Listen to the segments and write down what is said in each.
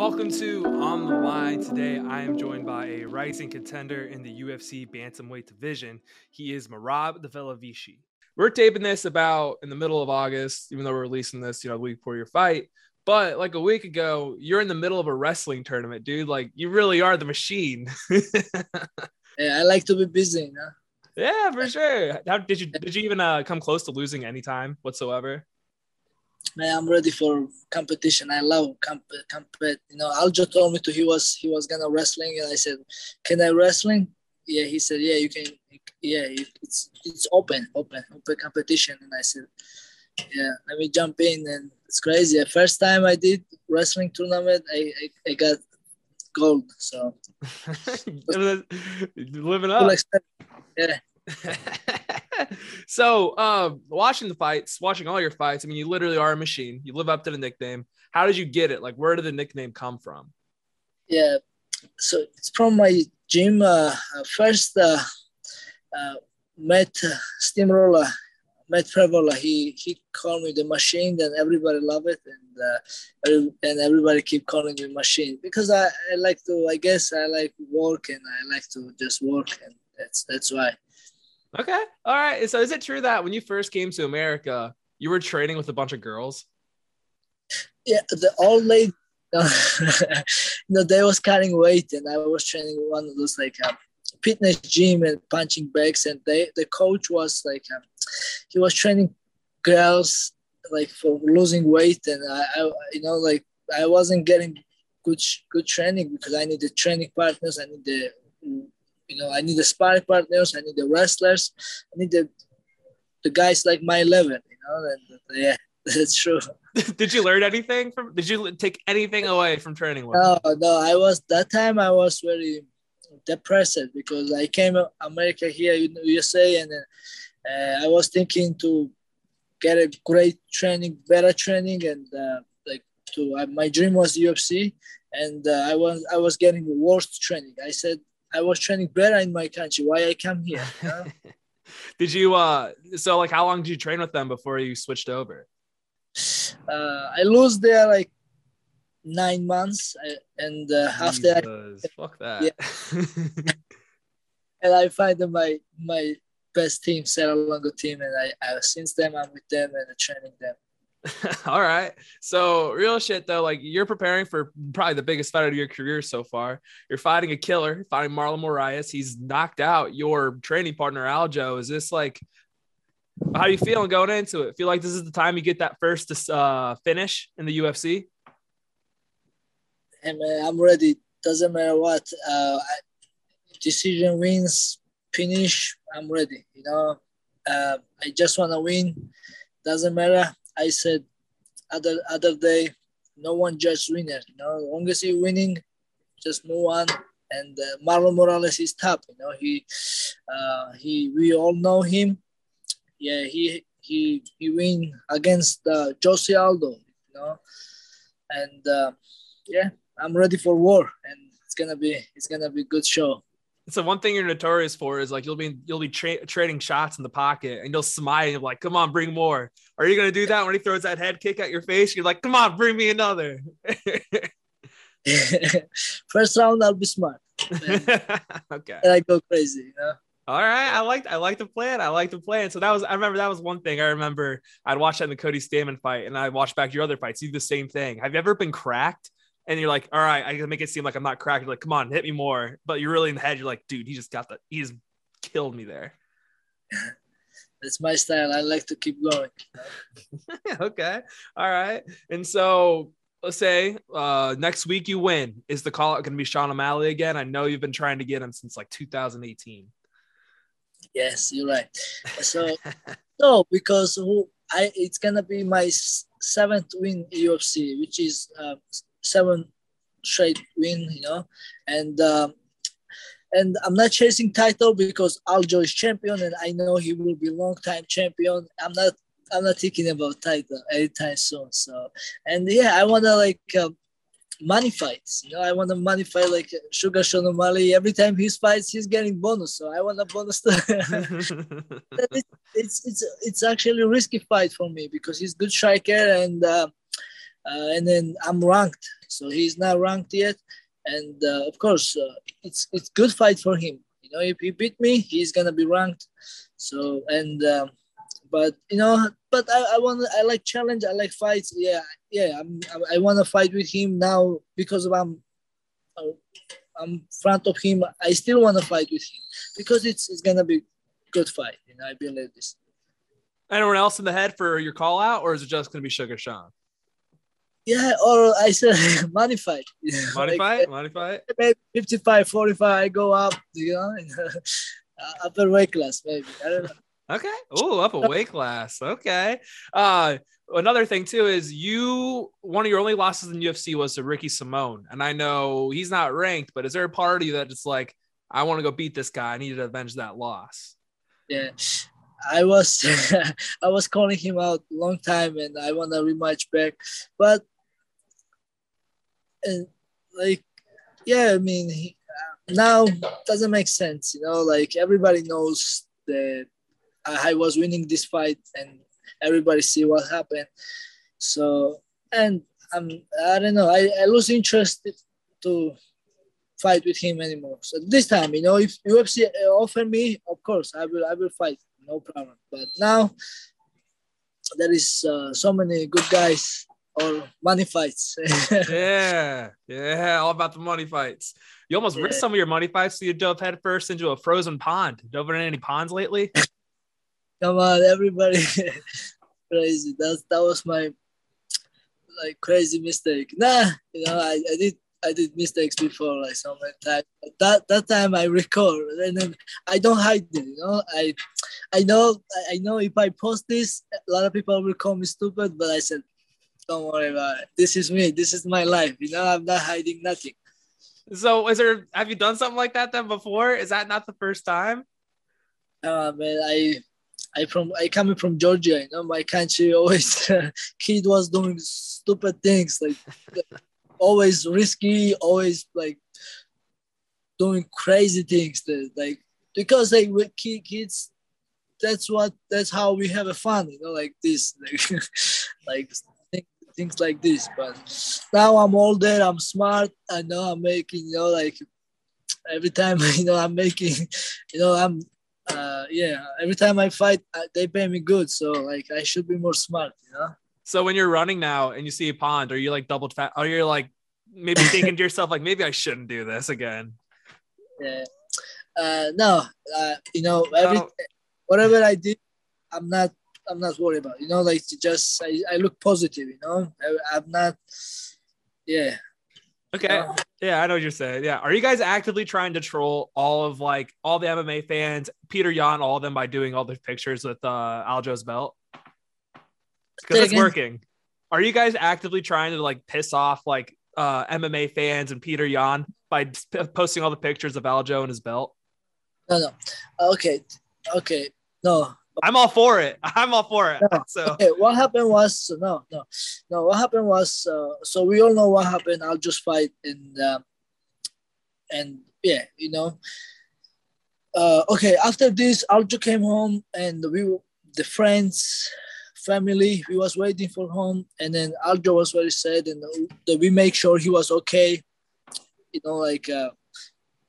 Welcome to On the Line. Today, I am joined by a rising contender in the UFC bantamweight division. He is Merab Dvalishvili. We're taping this about in the middle of August, even though we're releasing this, you know, the week before your fight. But like a week ago, you're in the middle of a wrestling tournament, dude. Like you really are the machine. yeah, I like to be busy, you know? Yeah, for sure. How did you did you even uh, come close to losing any time whatsoever? I'm ready for competition. I love comp, comp You know, Aljo told me to he was he was gonna wrestling, and I said, "Can I wrestling?" Yeah, he said, "Yeah, you can. Yeah, it's it's open, open, open competition." And I said, "Yeah, let me jump in." And it's crazy. The first time I did wrestling tournament, I I, I got gold. So living up. Yeah. so, um, watching the fights, watching all your fights, I mean, you literally are a machine. You live up to the nickname. How did you get it? Like, where did the nickname come from? Yeah, so it's from my gym. Uh, first, uh, uh, met uh, Steamroller, Matt Frevola. He he called me the machine, and everybody love it, and uh, and everybody keep calling me machine because I, I like to. I guess I like work, and I like to just work, and that's that's why. Okay. All right. So is it true that when you first came to America, you were training with a bunch of girls? Yeah, the old lady, you know, they was cutting weight, and I was training one of those like um, fitness gym and punching bags, and they the coach was like, um, he was training girls like for losing weight, and I, I, you know, like I wasn't getting good good training because I needed training partners, I needed you know, I need the sparring partners, I need the wrestlers, I need the the guys like my level, you know, and yeah, that's true. did you learn anything from did you take anything away from training with no no i was that time i was very depressed because i came to america here usa and uh, i was thinking to get a great training better training and uh, like to uh, my dream was ufc and uh, i was i was getting the worst training i said I was training better in my country. Why I come here? You know? did you uh so like how long did you train with them before you switched over? Uh, I lose there like nine months, and uh, after I, fuck that. Yeah. and I find my my best team, Serra Longo team, and I, I since then I'm with them and training them. All right. So, real shit though, like you're preparing for probably the biggest fight of your career so far. You're fighting a killer, fighting Marlon Moraes. He's knocked out your training partner Aljo. Is this like how you feeling going into it? Feel like this is the time you get that first uh, finish in the UFC? Hey man, I'm ready. Doesn't matter what. Uh, decision wins, finish. I'm ready. You know, uh, I just want to win. Doesn't matter I said other other day, no one judge winner. You know, long as you winning, just move on. And uh, Marlon Morales is top. You know, he uh, he we all know him. Yeah, he he he win against uh, Jose Aldo. You know, and uh, yeah, I'm ready for war, and it's gonna be it's gonna be good show so one thing you're notorious for is like you'll be you'll be tra- trading shots in the pocket and you'll smile and like come on bring more are you gonna do that when he throws that head kick at your face you're like come on bring me another first round i'll be smart okay and i go crazy you know all right, I like I like the plan. I like the plan. So that was I remember that was one thing I remember. I'd watch that in the Cody Stamann fight, and I watched back your other fights. You do the same thing. Have you ever been cracked and you're like, all right, I can make it seem like I'm not cracked. You're like, come on, hit me more. But you're really in the head. You're like, dude, he just got the, he just killed me there. That's my style. I like to keep going. okay. All right. And so let's say uh, next week you win. Is the call going to be Sean O'Malley again? I know you've been trying to get him since like 2018. Yes, you're right. So, no, because who I it's gonna be my seventh win UFC, which is uh, seven straight win, you know, and um, and I'm not chasing title because Aljo is champion, and I know he will be long time champion. I'm not I'm not thinking about title anytime soon. So and yeah, I wanna like uh, money fights. You know, I want to money fight like Sugar Sean O'Malley. Every time he fights, he's getting bonus. So I want a bonus. To it's, it's it's it's actually a risky fight for me because he's good striker and uh, uh, and then I'm ranked, so he's not ranked yet. And uh, of course, uh, it's it's good fight for him. You know, if he beat me, he's gonna be ranked. So and um, but you know, but I, I want I like challenge. I like fights. Yeah, yeah. I'm, I want to fight with him now because I'm I'm front of him. I still want to fight with him because it's it's gonna be good fight. You know, I believe this. Anyone else in the head for your call out, or is it just gonna be Sugar Sean? Yeah, or I said money fight. Money like, fight. Maybe 55, 45, I go up, you know, uh, upper weight class, maybe. I don't know. Okay. Oh, up a weight class. Okay. Uh, another thing too is you one of your only losses in UFC was to Ricky Simón, and I know he's not ranked, but is there a party that it's like I want to go beat this guy? I need to avenge that loss. Yeah, I was I was calling him out a long time, and I want a rematch back, but and like yeah, I mean he, uh, now doesn't make sense, you know. Like everybody knows that I was winning this fight and everybody see what happened. So and I'm I don't know I, I lose interest to fight with him anymore. So this time, you know, if UFC offer me, of course I will I will fight, no problem. But now there is uh, so many good guys or money fights. yeah, yeah, all about the money fights. You almost yeah. risked some of your money fights, so you dove headfirst into a frozen pond. Dove in any ponds lately? come on, everybody, crazy. That that was my like crazy mistake. Nah, you know, I, I did I did mistakes before, like so many times. But that that time I record, and then I don't hide it. You know, I I know I know if I post this, a lot of people will call me stupid. But I said, don't worry about it. This is me. This is my life. You know, I'm not hiding nothing. So, is there? Have you done something like that then before? Is that not the first time? Uh, man, I I from I coming from Georgia, you know, my country always kid was doing stupid things like always risky, always like doing crazy things that like because like with kids that's what that's how we have a fun, you know, like this, like, like things like this. But now I'm older, I'm smart, I know I'm making, you know, like every time you know I'm making, you know, I'm uh, yeah, every time I fight, uh, they pay me good. So like, I should be more smart, you know. So when you're running now and you see a pond, are you like double fat? Are you like maybe thinking to yourself like maybe I shouldn't do this again? Yeah. Uh, no, uh, you know, every oh. whatever I did, I'm not I'm not worried about. You know, like just I, I look positive. You know, I, I'm not. Yeah, Okay. Uh, yeah, I know what you're saying. Yeah. Are you guys actively trying to troll all of like all the MMA fans, Petr Yan, all of them by doing all the pictures with uh Aljo's belt? Because it's working. Are you guys actively trying to like piss off like uh MMA fans and Petr Yan by posting all the pictures of Aljo and his belt? No, no. Okay. Okay. No, I'm all for it. I'm all for it. No. So okay, what happened was no, no, no. What happened was uh, so we all know what happened. I'll just fight and uh, and yeah, you know. Uh, okay, after this, Aljo came home and we the friends, family, we was waiting for home, and then Aljo was very sad, and we make sure he was okay. You know, like uh,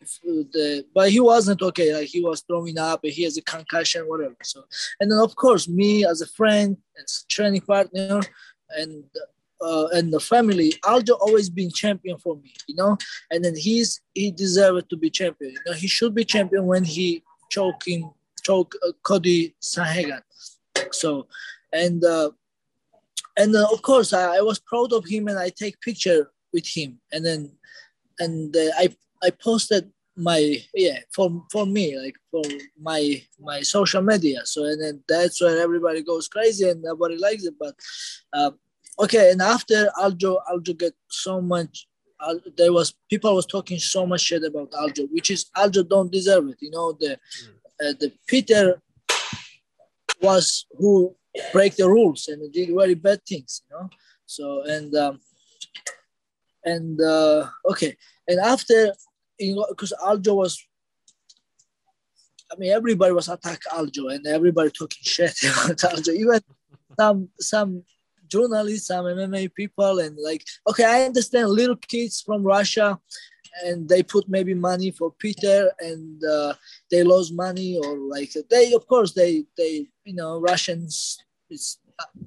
the but he wasn't okay. Like he was throwing up, and he has a concussion, whatever. So, and then of course me as a friend, as training partner, and uh, and the family, Aljo always been champion for me, you know. And then he's he deserved to be champion. You know, he should be champion when he choking choke uh, Cory Sandhagen. So, and uh, and uh, of course I, I was proud of him, and I take picture with him, and then and uh, I I posted my yeah for for me like for my my social media. So and then that's where everybody goes crazy and nobody likes it but uh, okay and after aljo aljo get so much uh, there was people was talking so much shit about aljo which is aljo don't deserve it you know the uh, the Petr was who break the rules and did very bad things you know? So and um, and uh, okay, and after you know, because Aljo was. I mean, everybody was attack Aljo, and everybody talking shit about Aljo. Even some some journalists, some MMA people, and like, okay, I understand little kids from Russia, and they put maybe money for Petr, and uh, they lost money, or like they, of course, they they you know Russians. It's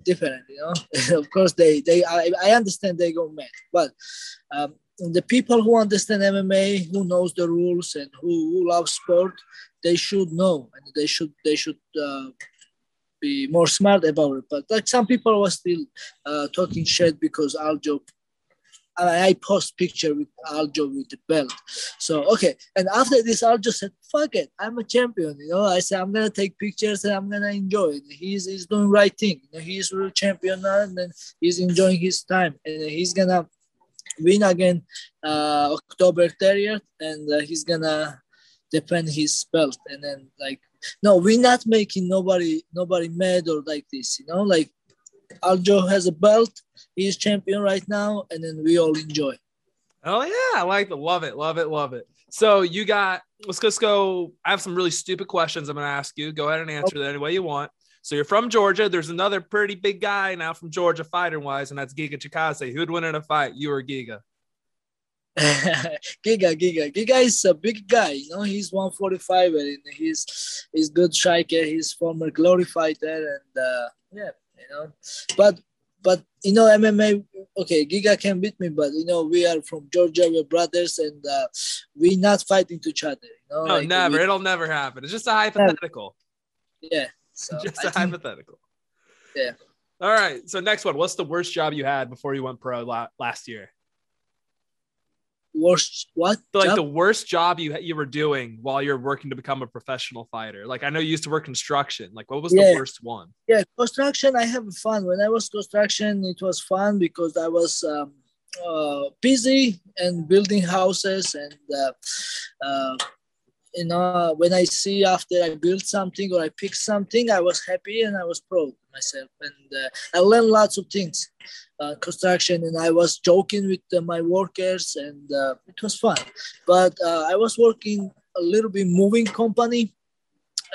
different, you know. of course, they they I, I understand they go mad, but um, the people who understand MMA, who knows the rules and who, who love sport, they should know and they should they should uh, be more smart about it. But like some people were still uh, talking shit because Aljo I post picture with Aljo with the belt. So okay, and after this, Aljo said, "Fuck it, I'm a champion." You know, I said I'm gonna take pictures and I'm gonna enjoy it. He's he's doing right thing. You know, he's real champion now, and he's enjoying his time, and he's gonna win again uh, October 30th, and uh, he's gonna defend his belt. And then like, no, we're not making nobody nobody mad or like this. You know, like Aljo has a belt he's champion right now, and then we all enjoy. Oh yeah, I like it. Love it. Love it. Love it. So you got let's just go. I have some really stupid questions I'm gonna ask you. Go ahead and answer okay. that any way you want. So you're from Georgia. There's another pretty big guy now from Georgia fighting wise, and that's Giga Chikadze. Who'd win in a fight, you or Giga? Giga, Giga, Giga is a big guy. You know, he's 145 and he's he's good striker. He's former glory fighter, and uh, yeah, you know. But but you know MMA. Okay, Giga can beat me, but you know we are from Georgia. We're brothers, and uh, we're not fighting to each other. You know, no, like, never. We, It'll never happen. It's just a hypothetical. Yeah. So just a think, hypothetical. Yeah. All right. So next one. What's the worst job you had before you went pro last year? worst what like job? the worst job you you were doing while you're working to become a professional fighter like i know you used to work construction like what was yeah. the worst one yeah construction i have fun when i was construction it was fun because i was um, uh, busy and building houses and uh, uh, you know when i see after i build something or i pick something i was happy and i was proud of myself and uh, i learned lots of things uh, construction and I was joking with uh, my workers and uh, it was fun. But uh, I was working a little bit moving company,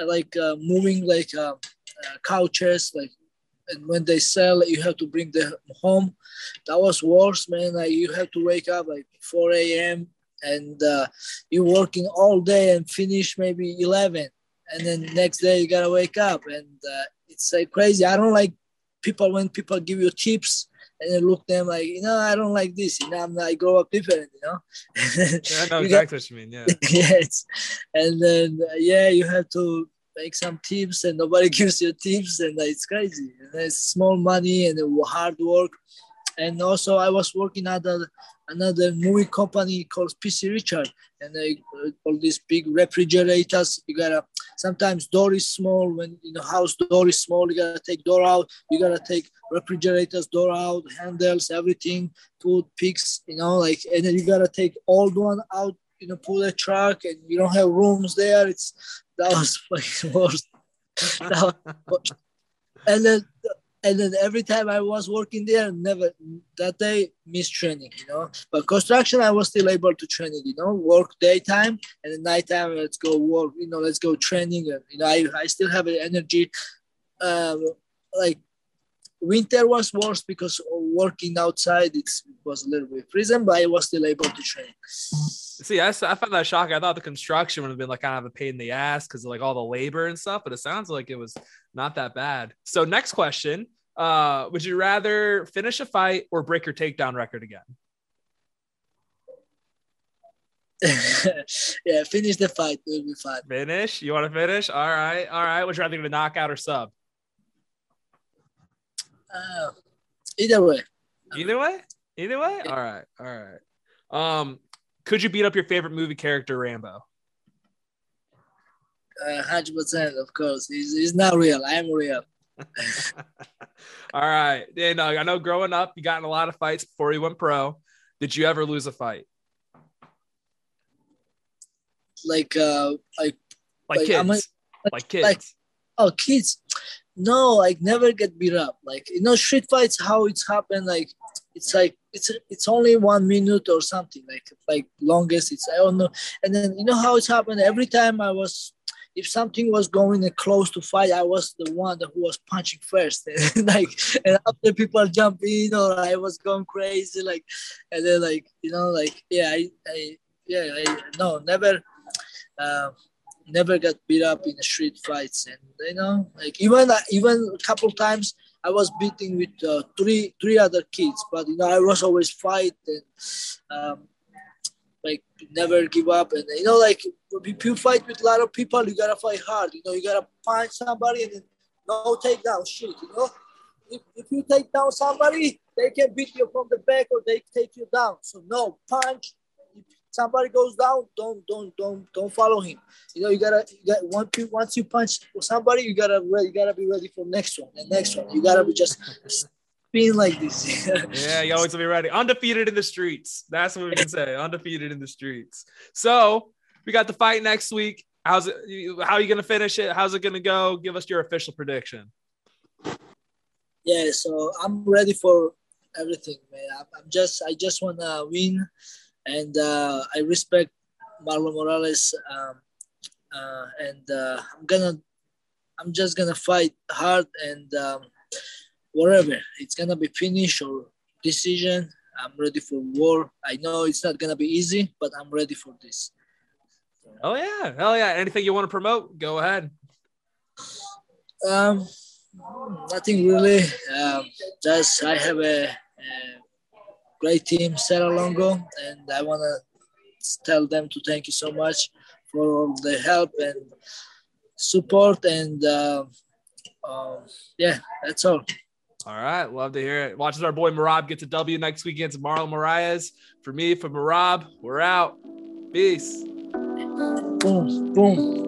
like uh, moving like couches, like and when they sell, you have to bring them home. That was worse, man. Like you have to wake up like 4 a.m. and you're working all day and finish maybe 11, and then next day you gotta wake up and it's like crazy. I don't like people when people give you tips and look them like, you know, I don't like this. You know, I'm I grow up different. You know. yeah, I know exactly got, what you mean. Yeah. yes, and then uh, yeah, you have to make some tips, and nobody gives you tips, and uh, it's crazy. And it's small money and hard work, and also I was working at a, another movie company called PC Richard, and they uh, all these big refrigerators. You gotta sometimes door is small when you know house door is small. You gotta take door out. You gotta take refrigerators door out, handles, everything, food, pigs. You know, like and then you gotta take old one out. You know, pull a truck, and you don't have rooms there. It's that was fucking worst. that was, and then and then every time I was working there, never that day missed training, you know. But construction, I was still able to train it, you know, work daytime and then nighttime, let's go work, you know, let's go training. And, you know, I, I still have energy. Um, like winter was worse because working outside it was a little bit freezing, but I was still able to train. See, I, I found that shocking. I thought the construction would have been like kind of a pain in the ass because of like all the labor and stuff, but it sounds like it was not that bad. So, next question uh, Would you rather finish a fight or break your takedown record again? yeah, finish the fight. It'll be fine. Finish? You want to finish? All right. All right. Would you rather get a knockout or sub? Uh, either way. Either way? Either way? All right. All right. Um, could you beat up your favorite movie character, Rambo? Uh, hundred uh, percent, of course. He's, he's not real. I'm real. All right. And uh, I know growing up, you got in a lot of fights before you went pro. Did you ever lose a fight? Like, uh, like, like, like kids, like, like kids. Like, oh, kids. No, like never get beat up. Like you know, street fights, how it's happened. Like it's like it's it's only one minute or something like like longest it's i don't know. And then you know how it's happened? Every time i was if something was going close to fight i was the one who was punching first. Like and after people jump in or i was going crazy like and then like you know like yeah i, I yeah i no never uh, never got beat up in the street fights. And you know like even even a couple times I was beating with uh, three three other kids, but you know I was always fight and um, like never give up. And you know, like if you fight with a lot of people, you gotta fight hard. You know, you gotta punch somebody and no takedown shit. You know, if, if you take down somebody, they can beat you from the back or they take you down. So no punch, somebody goes down, don't don't don't don't follow him. You know, you gotta you got once you once you punch somebody, you gotta you gotta be ready for next one, the next one. You gotta be just being like this. yeah, you always be ready. Undefeated in the streets. That's what we can say. Undefeated in the streets. So we got the fight next week. How's it? How are you gonna finish it? How's it gonna go? Give us your official prediction. Yeah, so I'm ready for everything, man. I'm just I just wanna win and uh, I respect Marlon Morales. Um, uh, and uh, I'm gonna, I'm just gonna fight hard and um, whatever it's gonna be finish or decision. I'm ready for war. I know it's not gonna be easy, but I'm ready for this. Oh yeah, hell yeah! Anything you want to promote? Go ahead. Um, nothing really. Um, just I have a, a great team, Serra Longo, and I want to tell them to thank you so much for all the help and support. And uh, uh, yeah, that's all. All right, love to hear it. Watches our boy Merab get to W next week against Marlon Moraes. For me, for Merab, we're out. Peace. Boom, boom.